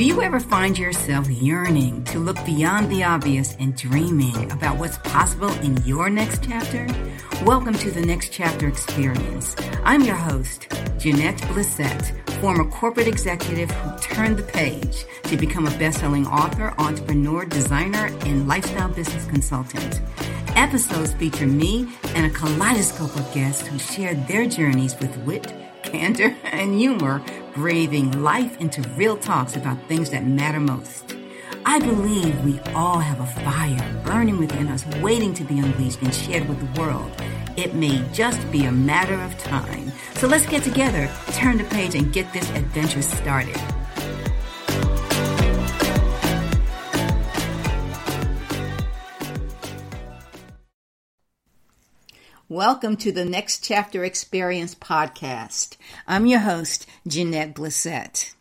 Do you ever find yourself yearning to look beyond the obvious and dreaming about what's possible in your next chapter? Welcome to the Next Chapter Experience. I'm your host, Janette Blissett, former corporate executive who turned the page to become a best-selling author, entrepreneur, designer, and lifestyle business consultant. Episodes feature me and a kaleidoscope of guests who share their journeys with wit, candor, and humor, breathing life into real talks about things that matter most. I believe we all have a fire burning within us, waiting to be unleashed and shared with the world. It may just be a matter of time. So let's get together, turn the page, and get this adventure started. Welcome to the Next Chapter Experience podcast. I'm your host, Janette Blissett.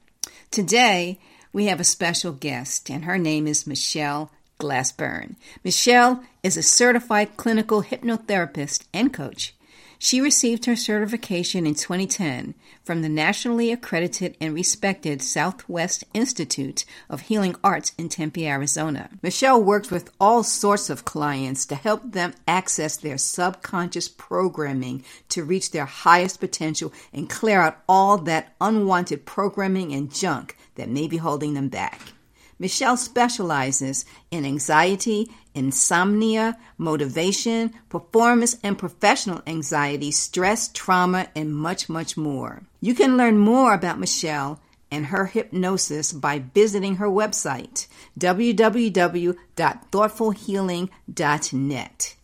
Today, we have a special guest, and her name is Machelle Glassburn. Machelle is a certified clinical hypnotherapist and coach. She received her certification in 2010 from the nationally accredited and respected Southwest Institute of Healing Arts in Tempe, Arizona. Machelle works with all sorts of clients to help them access their subconscious programming to reach their highest potential and clear out all that unwanted programming and junk that may be holding them back. Michelle specializes in anxiety, insomnia, motivation, performance and professional anxiety, stress, trauma, and much, much more. You can learn more about Machelle and her hypnosis by visiting her website, www.thoughtfulhealing.net.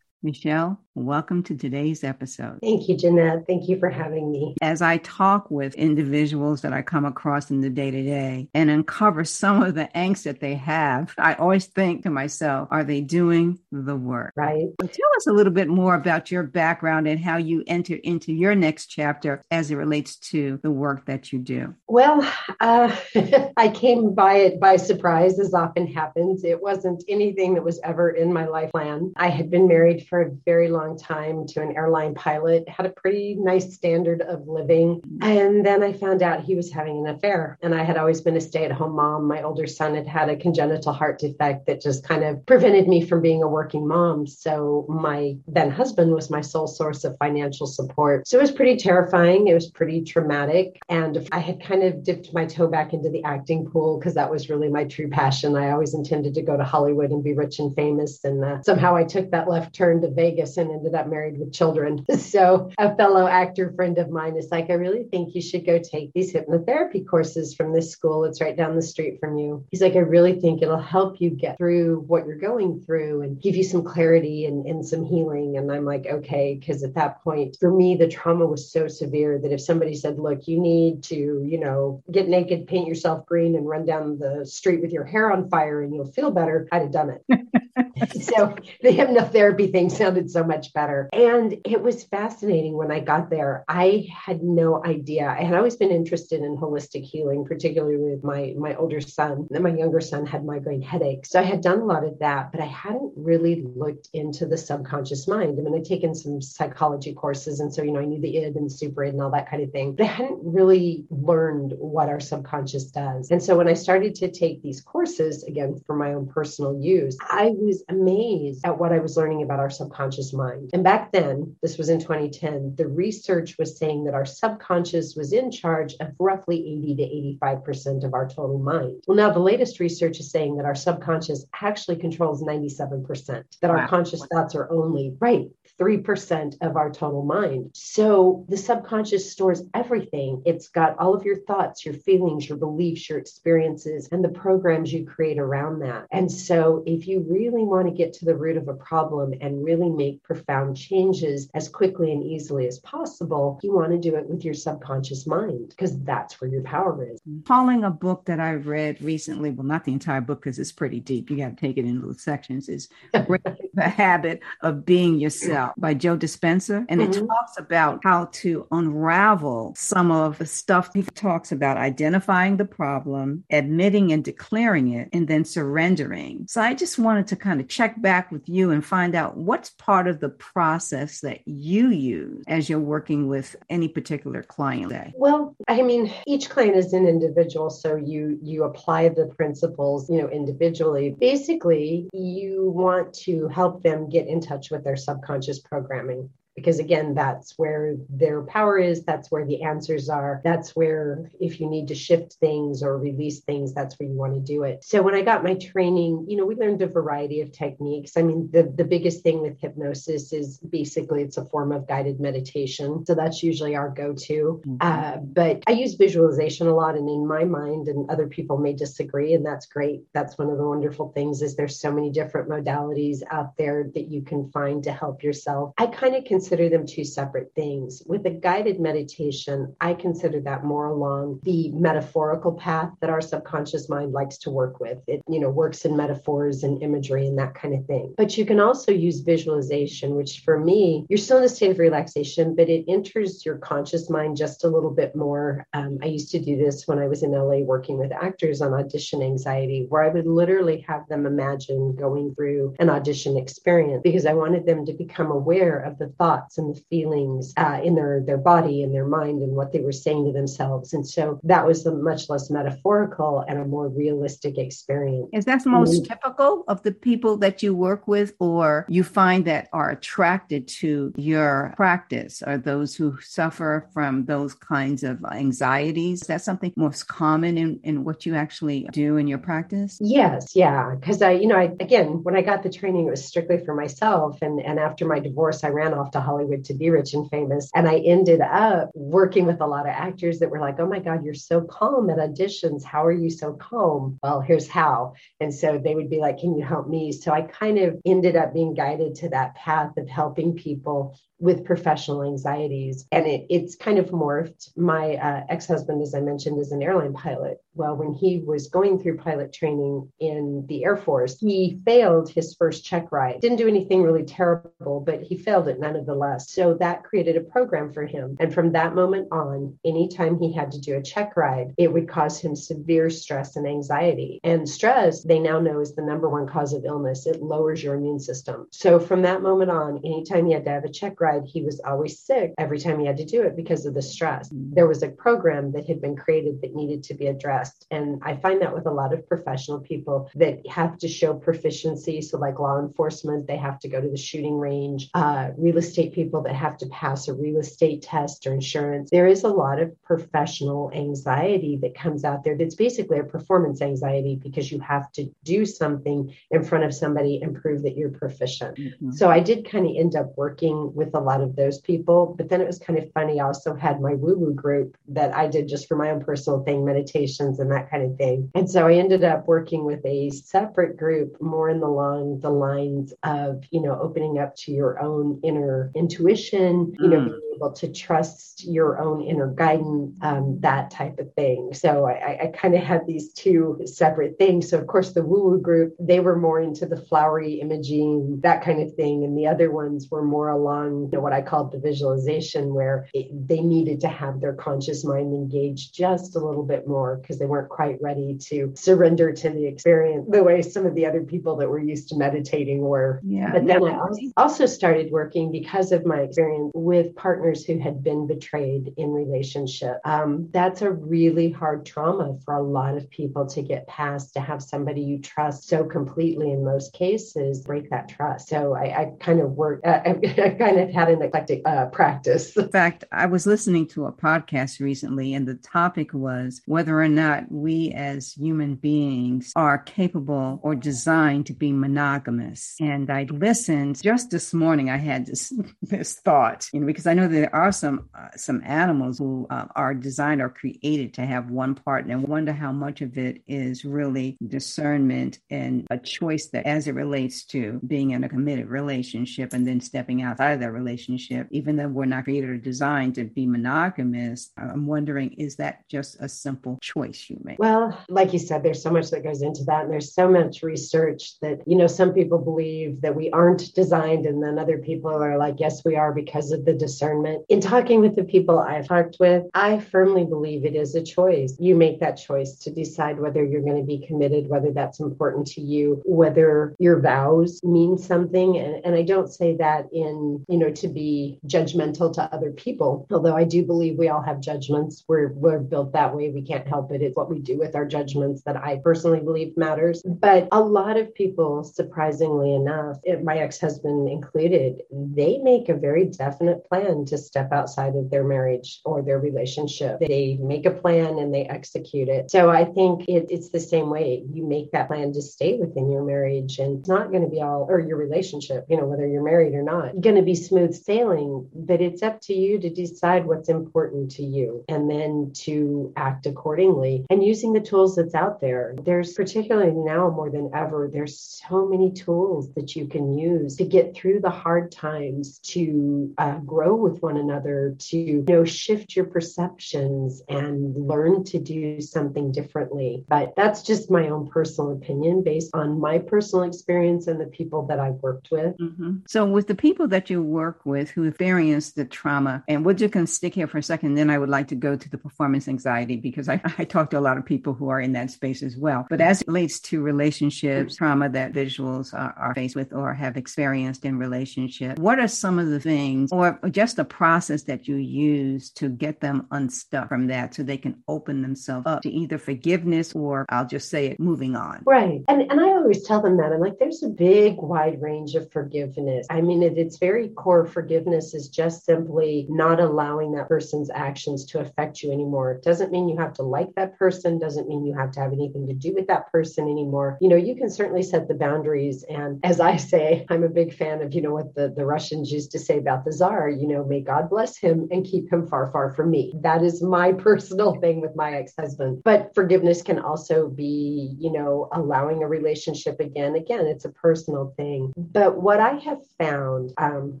Machelle, welcome to today's episode. Thank you, Janette. Thank you for having me. As I talk with individuals that I come across in the day to day and uncover some of the angst that they have, I always think to myself, are they doing the work? Right. But tell us a little bit more about your background and how you enter into your next chapter as it relates to the work that you do. Well, uh, I came by it by surprise, as often happens. It wasn't anything that was ever in my life plan. I had been married for for a very long time to an airline pilot, had a pretty nice standard of living. And then I found out he was having an affair. And I had always been a stay at home mom. My older son had had a congenital heart defect that just kind of prevented me from being a working mom. So my then husband was my sole source of financial support. So it was pretty terrifying. It was pretty traumatic. And I had kind of dipped my toe back into the acting pool because that was really my true passion. I always intended to go to Hollywood and be rich and famous. And uh, somehow I took that left turn to Vegas and ended up married with children. So a fellow actor friend of mine is like, I really think you should go take these hypnotherapy courses from this school. It's right down the street from you. He's like, I really think it'll help you get through what you're going through and give you some clarity and, and some healing. And I'm like, okay, because at that point, for me, the trauma was so severe that if somebody said, look, you need to, you know, get naked, paint yourself green, and run down the street with your hair on fire and you'll feel better, I'd have done it. so the hypnotherapy thing sounded so much better. And it was fascinating when I got there. I had no idea. I had always been interested in holistic healing, particularly with my my older son. And my younger son had migraine headaches. So I had done a lot of that, but I hadn't really looked into the subconscious mind. I mean, I'd taken some psychology courses. And so, you know, I knew the id and super id and all that kind of thing. But I hadn't really learned what our subconscious does. And so when I started to take these courses, again, for my own personal use, I was amazed at what I was learning about our subconscious mind. And back then, this was in 2010, the research was saying that our subconscious was in charge of roughly 80 to 85% of our total mind. Well, now the latest research is saying that our subconscious actually controls 97%, that our wow. conscious thoughts are only, right, 3% of our total mind. So the subconscious stores everything. It's got all of your thoughts, your feelings, your beliefs, your experiences, and the programs you create around that. And so if you really want to get to the root of a problem and really make profound changes as quickly and easily as possible, you want to do it with your subconscious mind because that's where your power is. Calling a book that I read recently, well, not the entire book because it's pretty deep, you got to take it in little sections, is the habit of being yourself by Joe Dispenza. And mm-hmm. it talks about how to unravel some of the stuff. He talks about identifying the problem, admitting and declaring it, and then surrendering. So I just wanted to kind of check back with you and find out what's part of the process that you use as you're working with any particular client. Well, I mean, each client is an individual, so you you apply the principles, you know, individually. Basically, you want to help them get in touch with their subconscious programming because again that's where their power is that's where the answers are that's where if you need to shift things or release things that's where you want to do it. So when i got my training you know we learned a variety of techniques. I mean the, the biggest thing with hypnosis is basically it's a form of guided meditation. So that's usually our go-to. Mm-hmm. uh, but i use visualization a lot and in my mind and other people may disagree and that's great. That's one of the wonderful things is there's so many different modalities out there that you can find to help yourself. I kind of consider consider them two separate things. With a guided meditation, I consider that more along the metaphorical path that our subconscious mind likes to work with. It, you know, works in metaphors and imagery and that kind of thing. But you can also use visualization, which for me, you're still in a state of relaxation, but it enters your conscious mind just a little bit more. Um, I used to do this when I was in LA working with actors on audition anxiety, where I would literally have them imagine going through an audition experience because I wanted them to become aware of the thoughts thoughts and the feelings uh, in their their body and their mind and what they were saying to themselves. And so that was a much less metaphorical and a more realistic experience. Is that most mm-hmm. typical of the people that you work with, or you find that are attracted to your practice? Are those who suffer from those kinds of anxieties? Is that something most common in, in what you actually do in your practice? Yes, yeah. Because I, you know, I again, when I got the training, it was strictly for myself. And and after my divorce, I ran off to Hollywood to be rich and famous. And I ended up working with a lot of actors that were like, oh my God, you're so calm at auditions. How are you so calm? Well, here's how. And so they would be like, can you help me? So I kind of ended up being guided to that path of helping people with professional anxieties. And it, it's kind of morphed. My uh, ex husband, as I mentioned, is an airline pilot. Well, when he was going through pilot training in the Air Force, he failed his first check ride. Didn't do anything really terrible, but he failed it nonetheless. So that created a program for him. And from that moment on, anytime he had to do a check ride, it would cause him severe stress and anxiety. And stress, they now know, is the number one cause of illness. It lowers your immune system. So from that moment on, anytime he had to have a check ride, he was always sick every time he had to do it because of the stress. There was a program that had been created that needed to be addressed. And I find that with a lot of professional people that have to show proficiency. So, like law enforcement, they have to go to the shooting range, uh, real estate people that have to pass a real estate test or insurance. There is a lot of professional anxiety that comes out there that's basically a performance anxiety because you have to do something in front of somebody and prove that you're proficient. Mm-hmm. So, I did kind of end up working with a lot of those people. But then it was kind of funny. I also had my woo woo group that I did just for my own personal thing, meditations and that kind of thing. And so I ended up working with a separate group more in the long the lines of, you know, opening up to your own inner intuition, you mm. know, being able to trust your own inner guidance, um, that type of thing. So I, I kind of had these two separate things. So of course the woo woo group, they were more into the flowery imaging, that kind of thing. And the other ones were more along you know, what I called the visualization, where it, they needed to have their conscious mind engaged just a little bit more because they weren't quite ready to surrender to the experience the way some of the other people that were used to meditating were. Yeah. But then I also started working because of my experience with partners who had been betrayed in relationship. Um, that's a really hard trauma for a lot of people to get past to have somebody you trust so completely in most cases break that trust. So I, I kind of worked, uh, I kind of had an eclectic uh, practice. In fact, I was listening to a podcast recently, and the topic was whether or not we as human beings are capable or designed to be monogamous. And I listened just this morning. I had this this thought, you know, because I know there are some uh, some animals who uh, are designed or created to have one partner. And wonder how much of it is really discernment and a choice that, as it relates to being in a committed relationship and then stepping outside of that relationship, even though we're not created or designed to be monogamous, I'm wondering, is that just a simple choice you make? Well, like you said, there's so much that goes into that. And there's so much research that, you know, some people believe that we aren't designed, and then other people are like, yes, we are because of the discernment. In talking with the people I've talked with, I firmly believe it is a choice. You make that choice to decide whether you're going to be committed, whether that's important to you, whether your vows mean something. And, and I don't say that in, you know, to be judgmental to other people, although I do believe we all have judgments. We're, we're built that way. We can't help it. It's what we do with our judgments that I personally believe matters. But a lot of people, surprisingly enough, my ex husband included, they make a very definite plan to step outside of their marriage or their relationship. They make a plan and they execute it. So I think it, it's the same way. You make that plan to stay within your marriage, and it's not going to be all, or your relationship, you know, whether you're married or not, going to be smooth sailing. But it's up to you to decide what's important to you and then to act accordingly and using the tools that's out there. There's particularly now more than ever, there's so many tools that you can use to get through the hard times, to uh, grow with one another, to you know shift your perceptions and learn to do something differently. But that's just my own personal opinion based on my personal experience and the people that I've worked with. Mm-hmm. So, with the people that you work with who experience the trauma, and we'll just going to stick here for a second, then I would like to go to the performance anxiety because I, I talk to a lot of people who are in that space as well. But as it relates to relationships, trauma that visuals are, are faced with or have experienced in relationship, what are some of the things or just the process that you use to get them unstuck from that so they can open themselves up to either forgiveness or I'll just say it, moving on? Right. And, and I always tell them that I'm like, there's a big, wide range of forgiveness. I mean, at its very core, forgiveness is just simply not allowing that person's actions to affect you anymore. It doesn't mean you have to like that person, doesn't mean you have to have anything to do with that person anymore. You know, you can certainly set the boundaries. And as I say, I'm a big fan of, you know, what the, the Russians used to say about the czar, you know, may God bless him and keep him far, far from me. That is my personal thing with my ex husband. But forgiveness can also be, you know, allowing a relationship again. Again, it's a personal thing. But what I have found, um,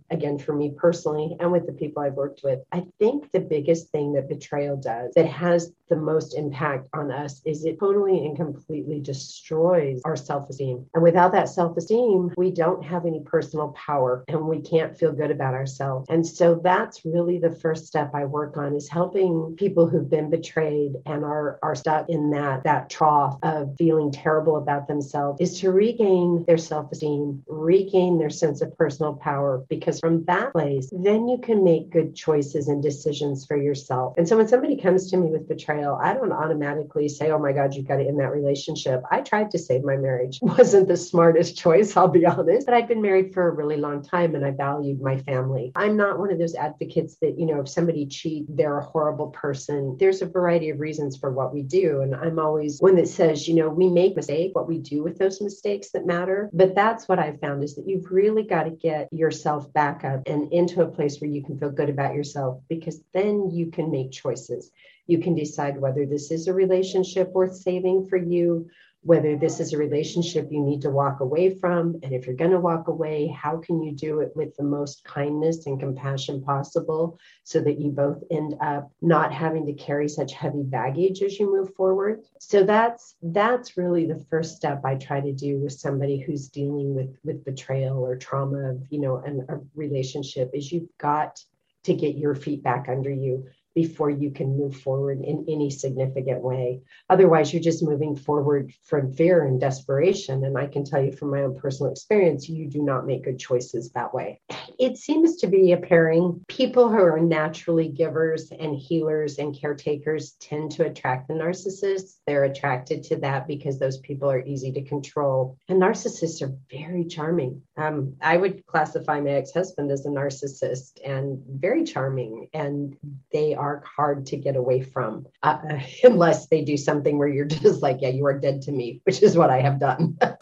again, for me personally and with the people I've worked with, I think the biggest thing that betrayal does that has the most impact on us is it totally and completely destroys our self esteem. And without that self esteem, we don't have any personal power and we can't feel good about ourselves. And so that's really the first step I work on is helping people who've been betrayed and are, are stuck in that, that trough of feeling terrible about themselves is to regain their self esteem, regain their sense of personal power, because from that place, then you can make good choices and decisions for yourself. And so when somebody comes to me with betrayal, I don't automatically say, oh my God, you've got to end that relationship. I tried to save my marriage. Wasn't the smartest choice, I'll be honest, but I'd been married for a really long time and I valued my family. I'm not one of those advocates that, you know, if somebody cheats, they're a horrible person. There's a variety of reasons for what we do. And I'm always one that says, you know, we make mistakes, what we do with those mistakes that matter. But that's what I've found is that you've really got to get yourself back up and into a place where you can feel good about yourself because then you can make choices. You can decide whether this is a relationship worth saving for you whether this is a relationship you need to walk away from. And if you're going to walk away, how can you do it with the most kindness and compassion possible so that you both end up not having to carry such heavy baggage as you move forward? So that's that's really the first step I try to do with somebody who's dealing with with betrayal or trauma of, you know, an, a relationship is you've got to get your feet back under you before you can move forward in any significant way. Otherwise, you're just moving forward from fear and desperation. And I can tell you from my own personal experience, you do not make good choices that way. It seems to be a pairing. People who are naturally givers and healers and caretakers tend to attract the narcissists. They're attracted to that because those people are easy to control. And narcissists are very charming. Um, I would classify my ex husband as a narcissist and very charming. And they are are hard to get away from uh, unless they do something where you're just like, yeah, you are dead to me, which is what I have done.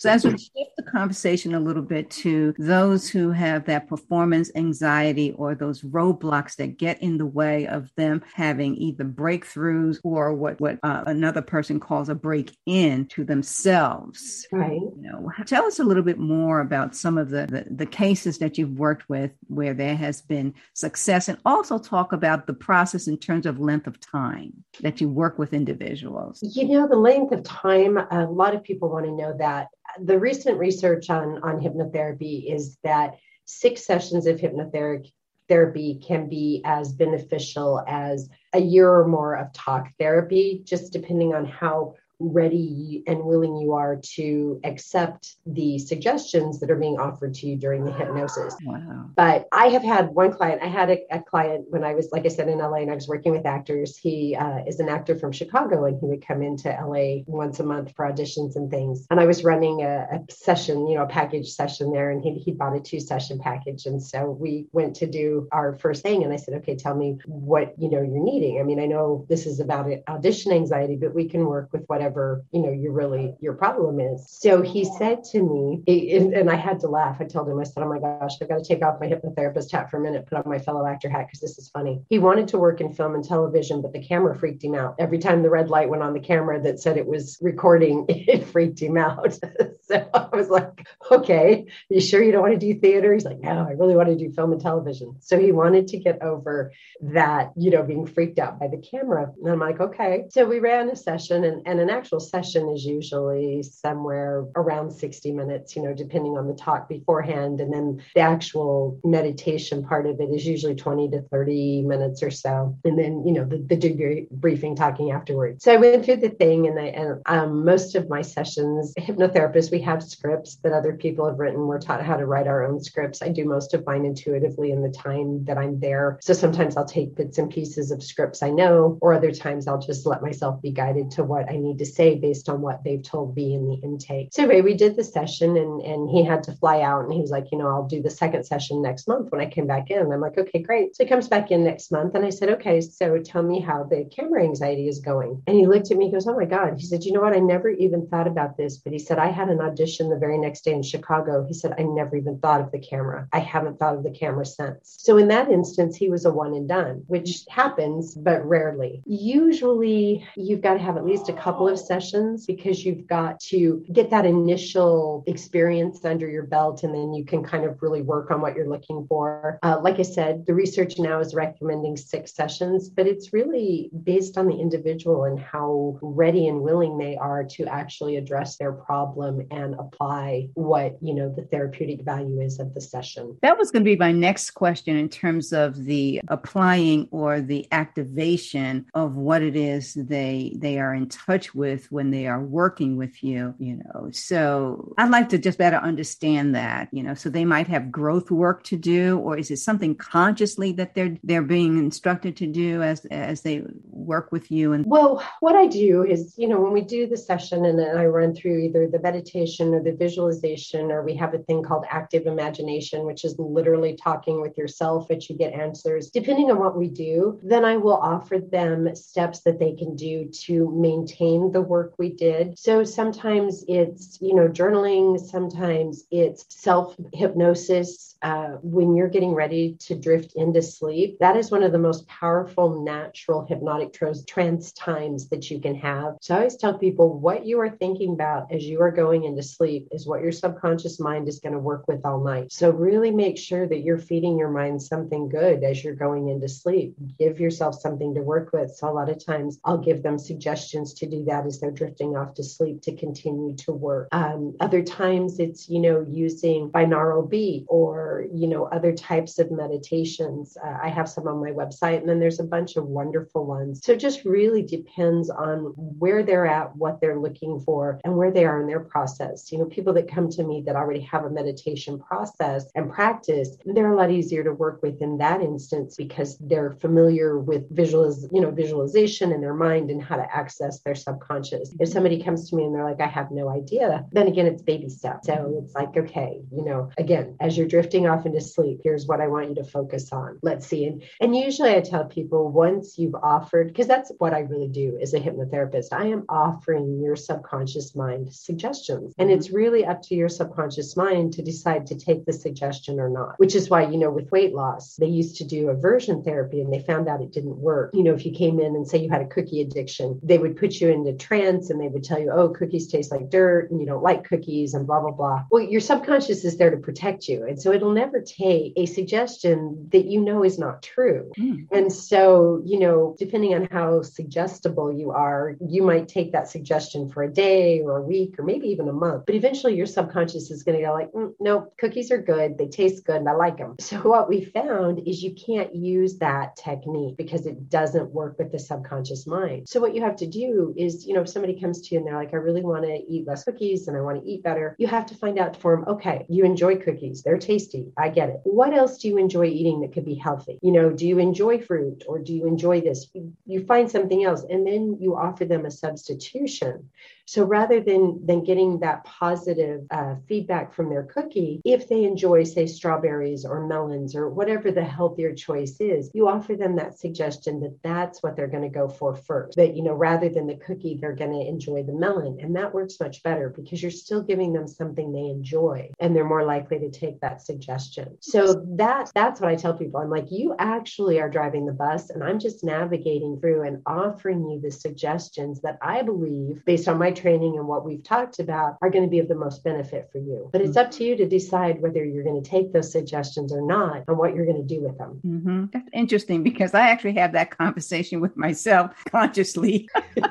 So, as we shift the conversation a little bit to those who have that performance anxiety or those roadblocks that get in the way of them having either breakthroughs or what, what uh, another person calls a break in to themselves. Right. You know, tell us a little bit more about some of the, the, the cases that you've worked with where there has been success and also talk about the process in terms of length of time that you work with individuals. You know, the length of time, a lot of people want to know that the recent research on, on hypnotherapy is that six sessions of hypnotherapy therapy can be as beneficial as a year or more of talk therapy, just depending on how ready and willing you are to accept the suggestions that are being offered to you during the hypnosis. Wow. But I have had one client, I had a, a client when I was, like I said, in LA and I was working with actors. He uh, is an actor from Chicago and he would come into LA once a month for auditions and things. And I was running a, a session, you know, a package session there and he, he bought a two session package. And so we went to do our first thing and I said, okay, tell me what, you know, you're needing. I mean, I know this is about audition anxiety, but we can work with whatever whatever you know you really your problem is. So he said to me and i had to laugh. I told him i said oh my gosh i've got to take off my hypnotherapist hat for a minute put on my fellow actor hat because this is funny he wanted to work in film and television but the camera freaked him out. Every time the red light went on the camera that said it was recording it freaked him out. So i was like okay you sure you don't want to do theater? He's like no i really want to do film and television. So he wanted to get over that you know being freaked out by the camera. And i'm like okay. So we ran a session and, and an actual session is usually somewhere around 60 minutes, you know, depending on the talk beforehand. And then the actual meditation part of it is usually 20 to 30 minutes or so. And then, you know, the, the debriefing talking afterwards. So I went through the thing and I, and um, most of my sessions, hypnotherapists, we have scripts that other people have written. We're taught how to write our own scripts. I do most of mine intuitively in the time that I'm there. So sometimes I'll take bits and pieces of scripts I know, or other times I'll just let myself be guided to what I need to say based on what they've told me in the intake. So anyway, we did the session and, and he had to fly out and he was like, you know, I'll do the second session next month when I came back in. I'm like, okay, great. So he comes back in next month and I said, okay, so tell me how the camera anxiety is going. And he looked at me, he goes, oh my God. He said, you know what? I never even thought about this, but he said, I had an audition the very next day in Chicago. He said, I never even thought of the camera. I haven't thought of the camera since. So in that instance, he was a one and done, which happens, but rarely. Usually you've got to have at least a couple of sessions because you've got to get that initial experience under your belt and then you can kind of really work on what you're looking for. Uh, like I said, the research now is recommending six sessions, but it's really based on the individual and how ready and willing they are to actually address their problem and apply what, you know, the therapeutic value is of the session. That was going to be my next question in terms of the applying or the activation of what it is they they are in touch with when they are working with you, you know. So I'd like to just better understand that, you know. So they might have growth work to do, or is it something consciously that they're they're being instructed to do as as they work with you? And well, what I do is, you know, when we do the session and then I run through either the meditation or the visualization, or we have a thing called active imagination, which is literally talking with yourself, that you get answers. Depending on what we do, then I will offer them steps that they can do to maintain the work we did. So sometimes it's, you know, journaling, sometimes it's self hypnosis, uh, when you're getting ready to drift into sleep, that is one of the most powerful natural hypnotic trance times that you can have. So I always tell people what you are thinking about as you are going into sleep is what your subconscious mind is going to work with all night. So really make sure that you're feeding your mind something good as you're going into sleep. Give yourself something to work with. So a lot of times I'll give them suggestions to do that as they're drifting off to sleep to continue to work. Um, other times it's, you know, using binaural beat or you know other types of meditations. Uh, i have some on my website and then there's a bunch of wonderful ones. So it just really depends on where they're at what they're looking for and where they are in their process. You know people that come to me that already have a meditation process and practice they're a lot easier to work with in that instance because they're familiar with visualiz- you know visualization in their mind and how to access their subconscious if somebody comes to me and they're like i have no idea then again it's baby steps so it's like okay you know again as you're drifting drifting off into sleep. Here's what I want you to focus on. Let's see. And, and usually I tell people once you've offered, because that's what I really do as a hypnotherapist, I am offering your subconscious mind suggestions. And it's really up to your subconscious mind to decide to take the suggestion or not, which is why, you know, with weight loss, they used to do aversion therapy and they found out it didn't work. You know, if you came in and say you had a cookie addiction, they would put you into trance and they would tell you, oh, cookies taste like dirt and you don't like cookies and blah, blah, blah. Well, your subconscious is there to protect you. And so it'll never take a suggestion that you know is not true. Mm. And so, you know, depending on how suggestible you are, you might take that suggestion for a day or a week or maybe even a month. But eventually your subconscious is going to go like, mm, no, cookies are good. They taste good and I like them. So what we found is you can't use that technique because it doesn't work with the subconscious mind. So what you have to do is, you know, if somebody comes to you and they're like, I really want to eat less cookies and I want to eat better, you have to find out for them, okay, you enjoy cookies. They're tasty. I get it. What else do you enjoy eating that could be healthy? You know, do you enjoy fruit or do you enjoy this? You find something else and then you offer them a substitution. So rather than than getting that positive uh, feedback from their cookie, if they enjoy, say, strawberries or melons or whatever the healthier choice is, you offer them that suggestion that that's what they're going to go for first. That you know, rather than the cookie, they're going to enjoy the melon, and that works much better because you're still giving them something they enjoy, and they're more likely to take that suggestion. So that that's what I tell people. I'm like, you actually are driving the bus, and I'm just navigating through and offering you the suggestions that I believe, based on my training and what we've talked about are going to be of the most benefit for you. But it's up to you to decide whether you're going to take those suggestions or not and what you're going to do with them. Mm-hmm. That's interesting because I actually have that conversation with myself consciously.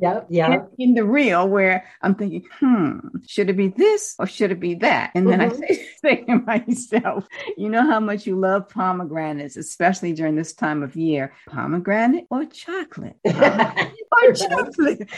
yep. Yeah. In, in, the real where I'm thinking, hmm, should it be this or should it be that? And then mm-hmm. I say, say to myself, you know how much you love pomegranates, especially during this time of year, pomegranate or chocolate? or chocolate.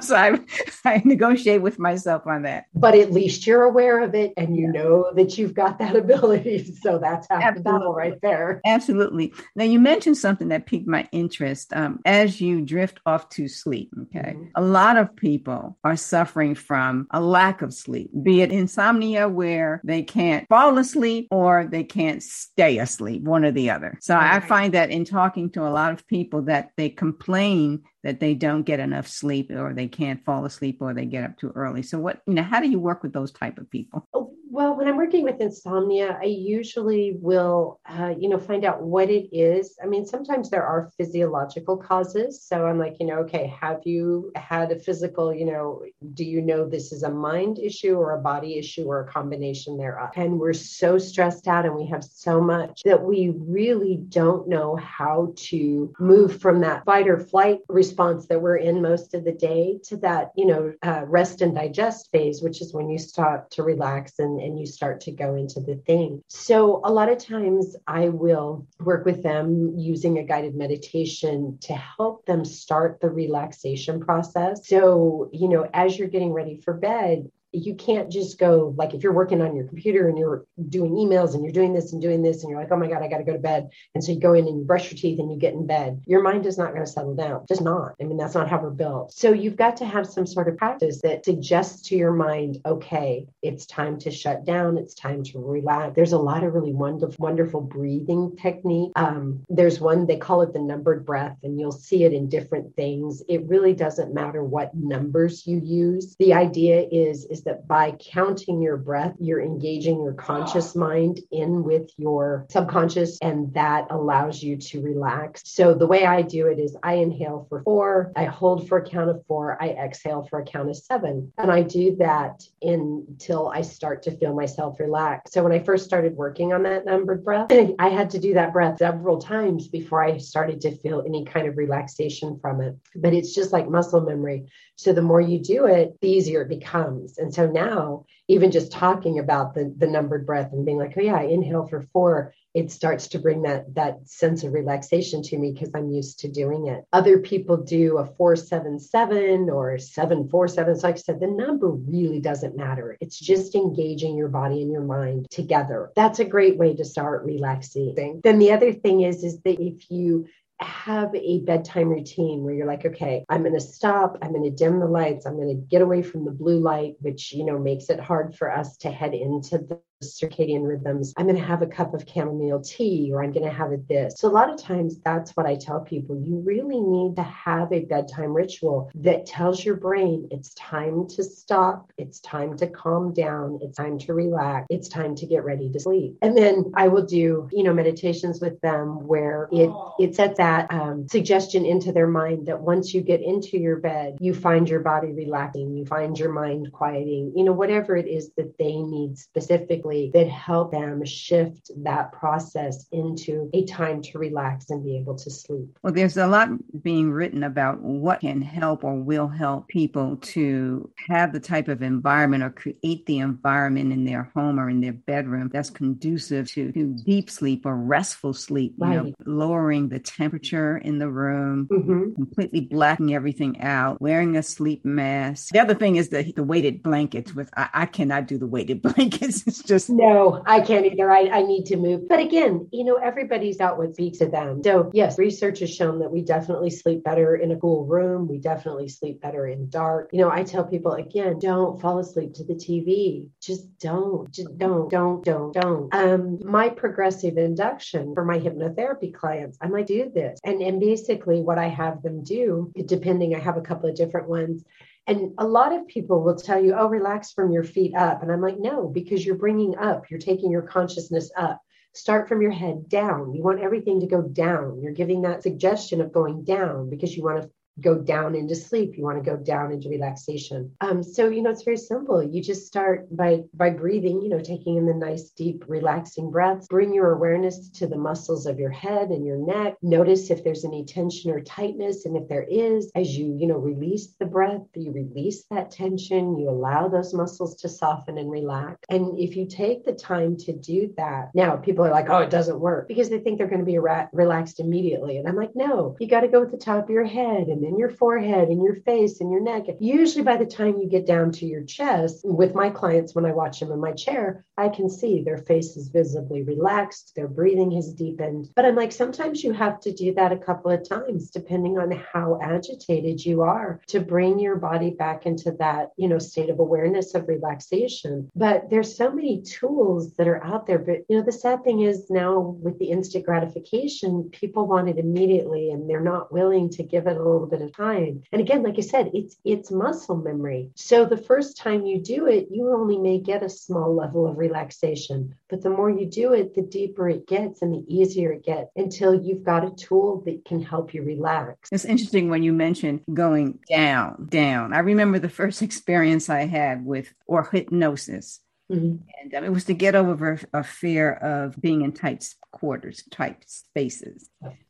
so I, I negotiate with myself on that. But at least you're aware of it and you yeah. know that you've got that ability. So that's half the battle right there. Absolutely. Now you mentioned something that piqued my interest. Um, as you drift off to sleep, okay, mm-hmm. a lot of people are suffering from a lack of sleep, be it insomnia where they can't fall asleep or they can't stay asleep, one or the other. So right. I find that in talking to a lot of people that they complain that they don't get enough sleep or they can't fall asleep or they get up too early. So what, you know, how do you work with those type of people? Oh, Well, when I'm working with insomnia, I usually will, uh, you know, find out what it is. I mean, sometimes there are physiological causes. So I'm like, you know, okay, have you had a physical, you know, do you know this is a mind issue or a body issue or a combination thereof? And we're so stressed out and we have so much that we really don't know how to move from that fight or flight response that we're in most of the day to that, you know, uh, rest and digest phase, which is when you start to relax and and, you start to go into the thing. So, a lot of times I will work with them using a guided meditation to help them start the relaxation process. So, you know, as you're getting ready for bed, you can't just go like if you're working on your computer and you're doing emails and you're doing this and doing this and you're like oh my god i got to go to bed. And so you go in and you brush your teeth and you get in bed. Your mind is not going to settle down. Just not. I mean that's not how we're built. So you've got to have some sort of practice that suggests to your mind okay it's time to shut down. It's time to relax. There's a lot of really wonderful wonderful breathing technique. Um, there's one they call it the numbered breath and you'll see it in different things. It really doesn't matter what numbers you use. The idea is is that by counting your breath, you're engaging your conscious mind in with your subconscious, and that allows you to relax. So the way I do it is I inhale for four, I hold for a count of four, I exhale for a count of seven. And I do that until I start to feel myself relax. So when I first started working on that numbered breath, I had to do that breath several times before I started to feel any kind of relaxation from it. But it's just like muscle memory. So the more you do it, the easier it becomes. And so now, even just talking about the, the numbered breath and being like, oh yeah, I inhale for four, it starts to bring that that sense of relaxation to me because I'm used to doing it. Other people do a four seven seven or seven four seven. So like I said, the number really doesn't matter. It's just engaging your body and your mind together. That's a great way to start relaxing. Then the other thing is is that if you have a bedtime routine where you're like, okay, I'm going to stop. I'm going to dim the lights. I'm going to get away from the blue light, which, you know, makes it hard for us to head into the circadian rhythms. I'm going to have a cup of chamomile tea or I'm going to have it this. So, a lot of times, that's what I tell people. You really need to have a bedtime ritual that tells your brain it's time to stop, it's time to calm down, it's time to relax, it's time to get ready to sleep. And then I will do, you know, meditations with them where it, it sets that um, suggestion into their mind that once you get into your bed, you find your body relaxing, you find your mind quieting, you know, whatever it is that they need specifically that help them shift that process into a time to relax and be able to sleep. Well, there's a lot being written about what can help or will help people to have the type of environment or create the environment in their home or in their bedroom that's conducive to, to deep sleep or restful sleep, right. you know, lowering the temperature in the room, mm-hmm. completely blacking everything out, wearing a sleep mask. The other thing is the, the weighted blankets with I, I cannot do the weighted blankets. It's just no, I can't either. I, I need to move. But again, you know, everybody's out what speaks to them. So yes, research has shown that we definitely sleep better in a cool room. We definitely sleep better in dark. You know, I tell people again, don't fall asleep to the TV. Just don't. Just don't, don't, don't, don't. Um, my progressive induction for my hypnotherapy clients, I'm like, do this. And and basically what I have them do, depending, I have a couple of different ones and a lot of people will tell you, oh, relax from your feet up. And I'm like, no, because you're bringing up, you're taking your consciousness up. Start from your head down. You want everything to go down. You're giving that suggestion of going down because you want to go down into sleep. You want to go down into relaxation. Um, so you know it's very simple. You just start by by breathing you know taking in the nice deep relaxing breaths. Bring your awareness to the muscles of your head and your neck. Notice if there's any tension or tightness and if there is as you you know release the breath you release that tension you allow those muscles to soften and relax. And if you take the time to do that now people are like oh it doesn't work because they think they're going to be relaxed immediately. And i'm like no you got to go with the top of your head and in your forehead and your face and your neck. Usually, by the time you get down to your chest, with my clients, when I watch them in my chair, I can see their face is visibly relaxed, their breathing has deepened. But I'm like, sometimes you have to do that a couple of times, depending on how agitated you are, to bring your body back into that, you know, state of awareness of relaxation. But there's so many tools that are out there. But, you know, the sad thing is now with the instant gratification, people want it immediately and they're not willing to give it a little bit bit of time. And again, like I said, it's it's muscle memory. So the first time you do it, you only may get a small level of relaxation. But the more you do it, the deeper it gets and the easier it gets until you've got a tool that can help you relax. It's interesting when you mentioned going down, down. I remember the first experience I had with or hypnosis. Mm-hmm. And um, it was to get over a fear of being in tight quarters, tight spaces.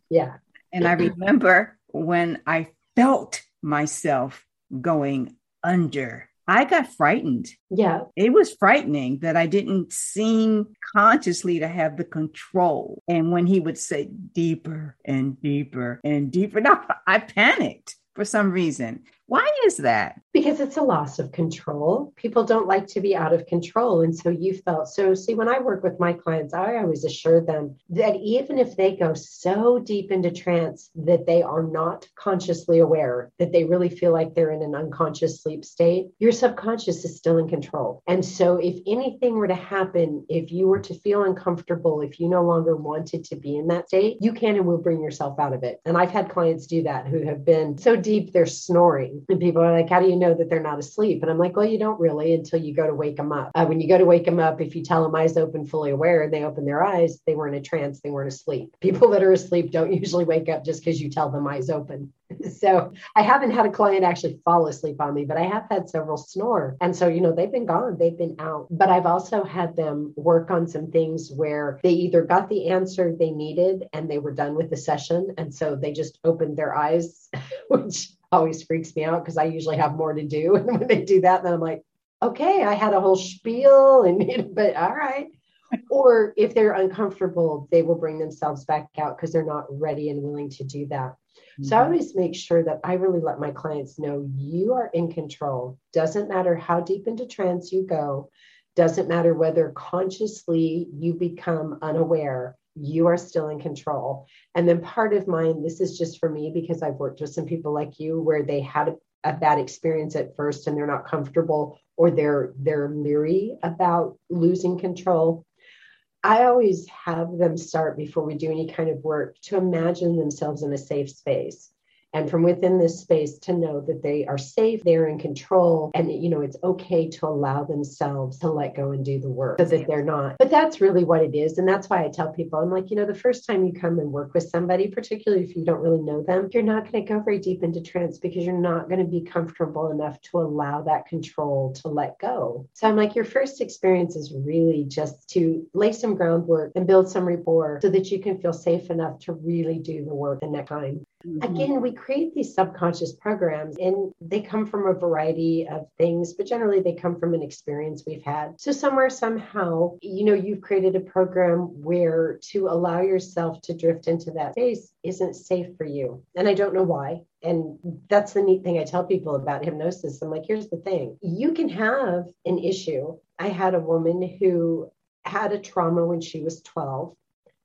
Yeah. And I remember when I felt myself going under. I got frightened. Yeah. It was frightening that I didn't seem consciously to have the control. And when he would say deeper and deeper and deeper, now I panicked for some reason. Why is that? Because it's a loss of control. People don't like to be out of control. And so you felt so. See, when I work with my clients, I always assure them that even if they go so deep into trance that they are not consciously aware, that they really feel like they're in an unconscious sleep state, your subconscious is still in control. And so if anything were to happen, if you were to feel uncomfortable, if you no longer wanted to be in that state, you can and will bring yourself out of it. And I've had clients do that who have been so deep they're snoring and people are like, how do you know that they're not asleep? And I'm like, well, you don't really until you go to wake them up. Uh, when you go to wake them up, if you tell them eyes open, fully aware, and they open their eyes, they weren't in a trance, they weren't asleep. People that are asleep don't usually wake up just because you tell them eyes open. so I haven't had a client actually fall asleep on me, but I have had several snore. And so, you know, they've been gone, they've been out. But I've also had them work on some things where they either got the answer they needed and they were done with the session. And so they just opened their eyes, which always freaks me out because I usually have more to do. And when they do that, then I'm like, okay, I had a whole spiel, and but all right. Or if they're uncomfortable, they will bring themselves back out because they're not ready and willing to do that. Mm-hmm. So I mm-hmm. always make sure that I really let my clients know you are in control. Doesn't matter how deep into trance you go, doesn't matter whether consciously you become unaware you are still in control. And then part of mine, this is just for me because I've worked with some people like you where they had a, a bad experience at first and they're not comfortable or they're they're leery about losing control. I always have them start before we do any kind of work to imagine themselves in a safe space. And from within this space to know that they are safe, they're in control, and you know, it's okay to allow themselves to let go and do the work so that they're not. But that's really what it is. And that's why I tell people, I'm like, you know, the first time you come and work with somebody, particularly if you don't really know them, you're not going to go very deep into trance because you're not going to be comfortable enough to allow that control to let go. So I'm like, your first experience is really just to lay some groundwork and build some rapport so that you can feel safe enough to really do the work the next time. Mm-hmm. Again, we create these subconscious programs and they come from a variety of things, but generally they come from an experience we've had. So, somewhere, somehow, you know, you've created a program where to allow yourself to drift into that space isn't safe for you. And I don't know why. And that's the neat thing I tell people about hypnosis. I'm like, here's the thing you can have an issue. I had a woman who had a trauma when she was 12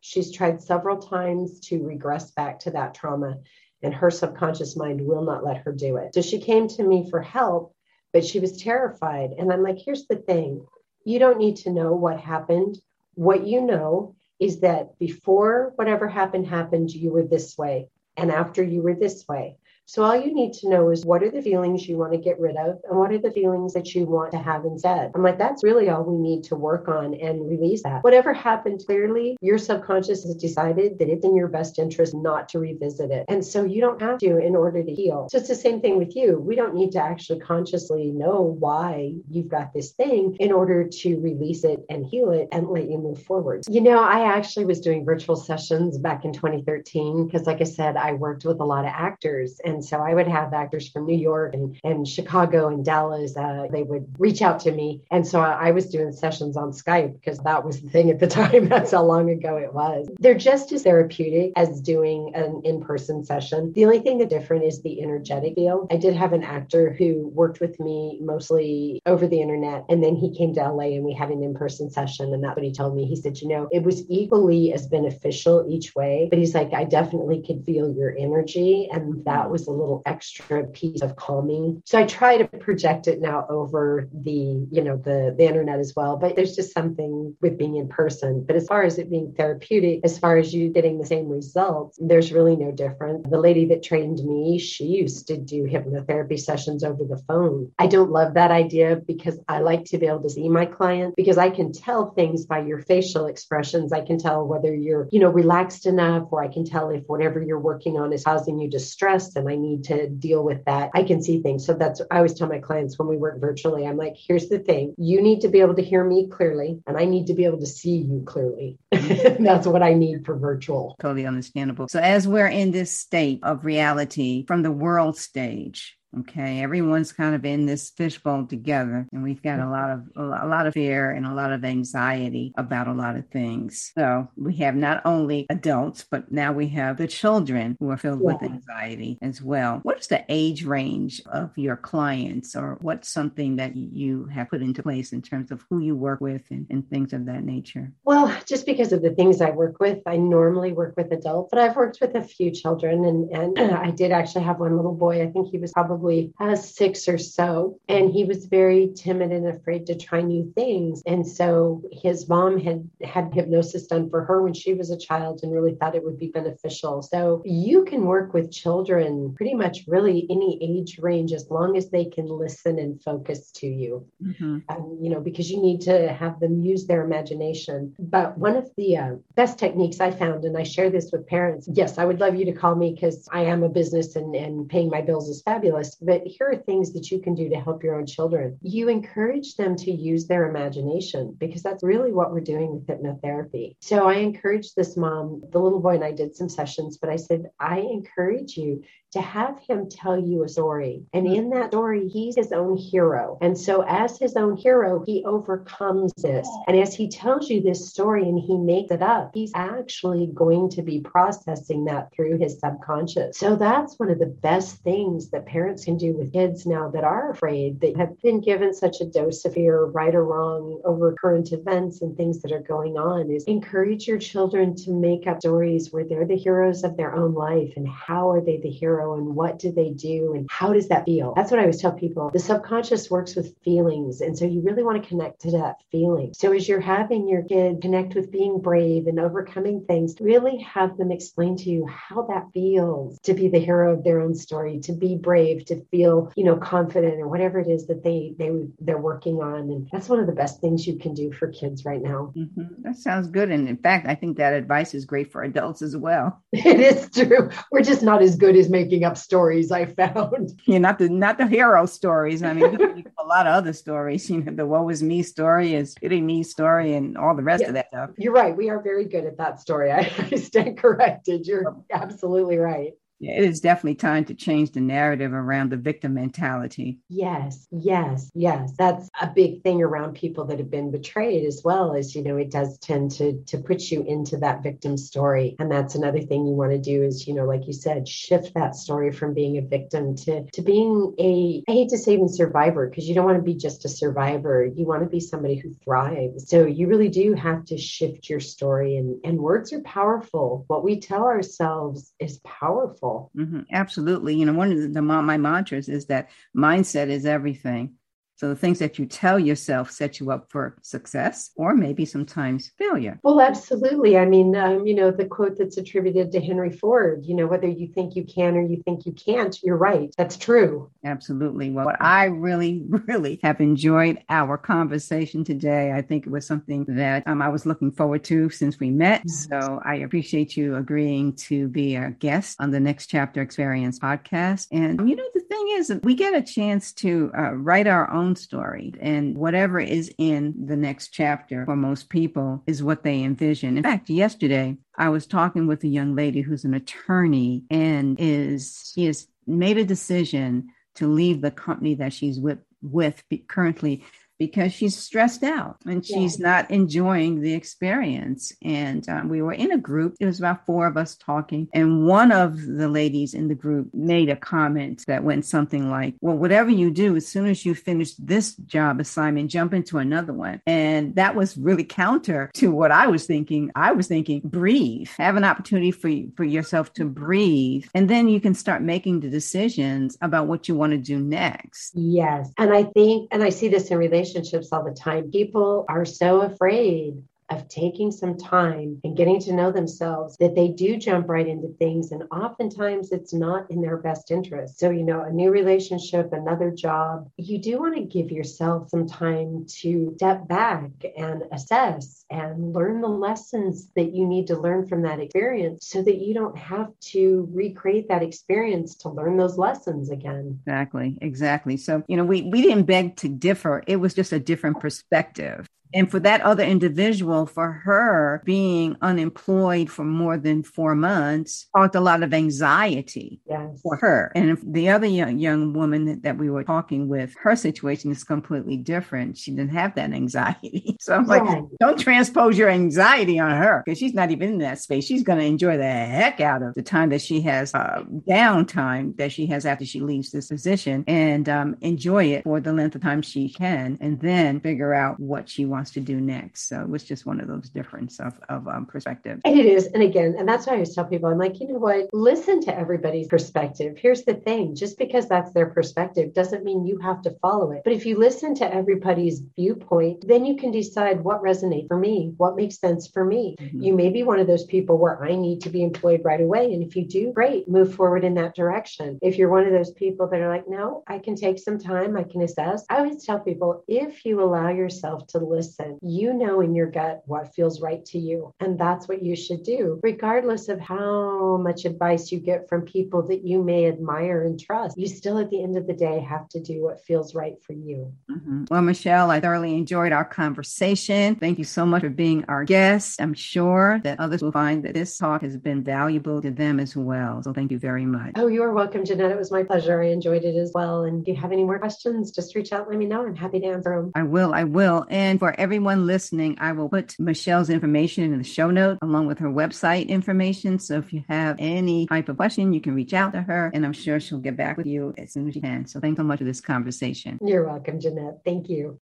She's tried several times to regress back to that trauma, and her subconscious mind will not let her do it. So she came to me for help, but she was terrified. And I'm like, here's the thing you don't need to know what happened. What you know is that before whatever happened happened, you were this way. And after you were this way. So all you need to know is what are the feelings you want to get rid of and what are the feelings that you want to have instead. I'm like, that's really all we need to work on and release that. Whatever happened, clearly your subconscious has decided that it's in your best interest not to revisit it. And so you don't have to in order to heal. So it's the same thing with you. We don't need to actually consciously know why you've got this thing in order to release it and heal it and let you move forward. You know, I actually was doing virtual sessions back in 2013 because, like I said, I worked with a lot of actors and and so I would have actors from New York and, and Chicago and Dallas. Uh, they would reach out to me. And so I, I was doing sessions on Skype because that was the thing at the time. That's how long ago it was. They're just as therapeutic as doing an in person session. The only thing that's different is the energetic feel. I did have an actor who worked with me mostly over the internet. And then he came to LA and we had an in person session. And that's what he told me. He said, you know, it was equally as beneficial each way. But he's like, I definitely could feel your energy. And that was a little extra piece of calming. So I try to project it now over the, you know, the, the internet as well. But there's just something with being in person. But as far as it being therapeutic, as far as you getting the same results, there's really no difference. The lady that trained me, she used to do hypnotherapy sessions over the phone. I don't love that idea because I like to be able to see my client because I can tell things by your facial expressions. I can tell whether you're, you know, relaxed enough, or I can tell if whatever you're working on is causing you distress and I need to deal with that. I can see things. So that's, I always tell my clients when we work virtually, I'm like, here's the thing you need to be able to hear me clearly, and I need to be able to see you clearly. that's what I need for virtual. Totally understandable. So, as we're in this state of reality from the world stage, Okay, everyone's kind of in this fishbowl together, and we've got a lot of a lot of fear and a lot of anxiety about a lot of things. So we have not only adults, but now we have the children who are filled yeah. with anxiety as well. What is the age range of your clients, or what's something that you have put into place in terms of who you work with and, and things of that nature? Well, just because of the things I work with, I normally work with adults, but I've worked with a few children, and and I did actually have one little boy. I think he was probably probably uh, six or so. And he was very timid and afraid to try new things. And so his mom had had hypnosis done for her when she was a child and really thought it would be beneficial. So you can work with children pretty much really any age range as long as they can listen and focus to you. Mm-hmm. Um, you know, because you need to have them use their imagination. But one of the uh, best techniques I found, and I share this with parents, yes, I would love you to call me because I am a business and, and paying my bills is fabulous but here are things that you can do to help your own children. You encourage them to use their imagination because that's really what we're doing with hypnotherapy. So I encouraged this mom, the little boy and I did some sessions, but I said, I encourage you to have him tell you a story. And mm-hmm. in that story, he's his own hero. And so, as his own hero, he overcomes this. And as he tells you this story and he makes it up, he's actually going to be processing that through his subconscious. So, that's one of the best things that parents can do with kids now that are afraid, that have been given such a dose of fear, right or wrong, over current events and things that are going on, is encourage your children to make up stories where they're the heroes of their own life and how are they the and what do they do and how does that feel? That's what I always tell people. The subconscious works with feelings. And so you really want to connect to that feeling. So as you're having your kid connect with being brave and overcoming things, really have them explain to you how that feels to be the hero of their own story, to be brave, to feel, you know, confident or whatever it is that they they they're working on. And that's one of the best things you can do for kids right now. Mm-hmm. That sounds good. And in fact, I think that advice is great for adults as well. It is true. We're just not as good as making up stories, I found. you Yeah, not the not the hero stories. I mean, a lot of other stories. You know, the "woe is me" story is pity me story, and all the rest yeah, of that stuff. You're right. We are very good at that story. I, I stand corrected. You're um, absolutely right it is definitely time to change the narrative around the victim mentality. Yes, yes, yes. That's a big thing around people that have been betrayed as well as, you know, it does tend to to put you into that victim story. And that's another thing you want to do is, you know, like you said, shift that story from being a victim to to being a I hate to say even survivor, because you don't want to be just a survivor. You want to be somebody who thrives. So you really do have to shift your story and, and words are powerful. What we tell ourselves is powerful Mm-hmm. Absolutely. You know, one of the, the, my mantras is that mindset is everything. So the things that you tell yourself set you up for success or maybe sometimes failure. Well, absolutely. I mean, um, you know, the quote that's attributed to Henry Ford, you know, whether you think you can or you think you can't, you're right. That's true. Absolutely. Well, I really, really have enjoyed our conversation today. I think it was something that um, I was looking forward to since we met. Mm-hmm. So I appreciate you agreeing to be a guest on the Next Chapter Experience podcast. And, you know, the thing is, we get a chance to uh, write our own story. And whatever is in the next chapter for most people is what they envision. In fact, yesterday I was talking with a young lady who's an attorney and is she has made a decision to leave the company that she's with with currently because she's stressed out and she's yeah. not enjoying the experience. And um, we were in a group, it was about four of us talking. And one of the ladies in the group made a comment that went something like, Well, whatever you do, as soon as you finish this job assignment, jump into another one. And that was really counter to what I was thinking. I was thinking, breathe, have an opportunity for, for yourself to breathe. And then you can start making the decisions about what you want to do next. Yes. And I think, and I see this in relationships relationships all the time. People are so afraid of taking some time and getting to know themselves that they do jump right into things. And oftentimes it's not in their best interest. So, you know, a new relationship, another job, you do want to give yourself some time to step back and assess and learn the lessons that you need to learn from that experience so that you don't have to recreate that experience to learn those lessons again. Exactly, exactly. So, you know, we, we didn't beg to differ, it was just a different perspective. And for that other individual, for her being unemployed for more than four months caused a lot of anxiety yes. for her. And the other young, young woman that we were talking with, her situation is completely different. She didn't have that anxiety. So I'm like, don't transpose your anxiety on her because she's not even in that space. She's going to enjoy the heck out of the time that she has uh, downtime that she has after she leaves this position and um, enjoy it for the length of time she can and then figure out what she wants wants to do next. So it was just one of those difference of, of um, perspective. And it is. And again, and that's why I always tell people, I'm like, you know what? Listen to everybody's perspective. Here's the thing just because that's their perspective doesn't mean you have to follow it. But if you listen to everybody's viewpoint, then you can decide what resonates for me, what makes sense for me. Mm-hmm. You may be one of those people where I need to be employed right away. And if you do, great, move forward in that direction. If you're one of those people that are like, no, I can take some time, I can assess. I always tell people if you allow yourself to listen, listen. You know in your gut what feels right to you. And that's what you should do, regardless of how much advice you get from people that you may admire and trust. You still, at the end of the day, have to do what feels right for you. Mm-hmm. Well, Machelle, I thoroughly enjoyed our conversation. Thank you so much for being our guest. I'm sure that others will find that this talk has been valuable to them as well. So thank you very much. Oh, you are welcome, Janette. It was my pleasure. I enjoyed it as well. And if you have any more questions, just reach out, let me know. I'm happy to answer them. I will. I will. And for everyone listening, I will put Machelle's information in the show notes along with her website information. So if you have any type of question, you can reach out to her and I'm sure she'll get back with you as soon as she can. So thanks so much for this conversation. You're welcome, Janette. Thank you.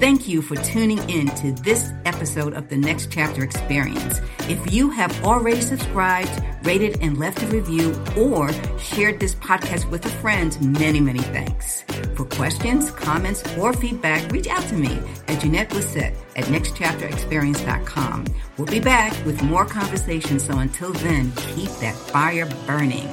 Thank you for tuning in to this episode of the Next Chapter Experience. If you have already subscribed, rated, and left a review, or shared this podcast with a friend, many, many thanks. For questions, comments, or feedback, reach out to me at Janette Blissett at nextchapterexperience.com. We'll be back with more conversations, so until then, keep that fire burning.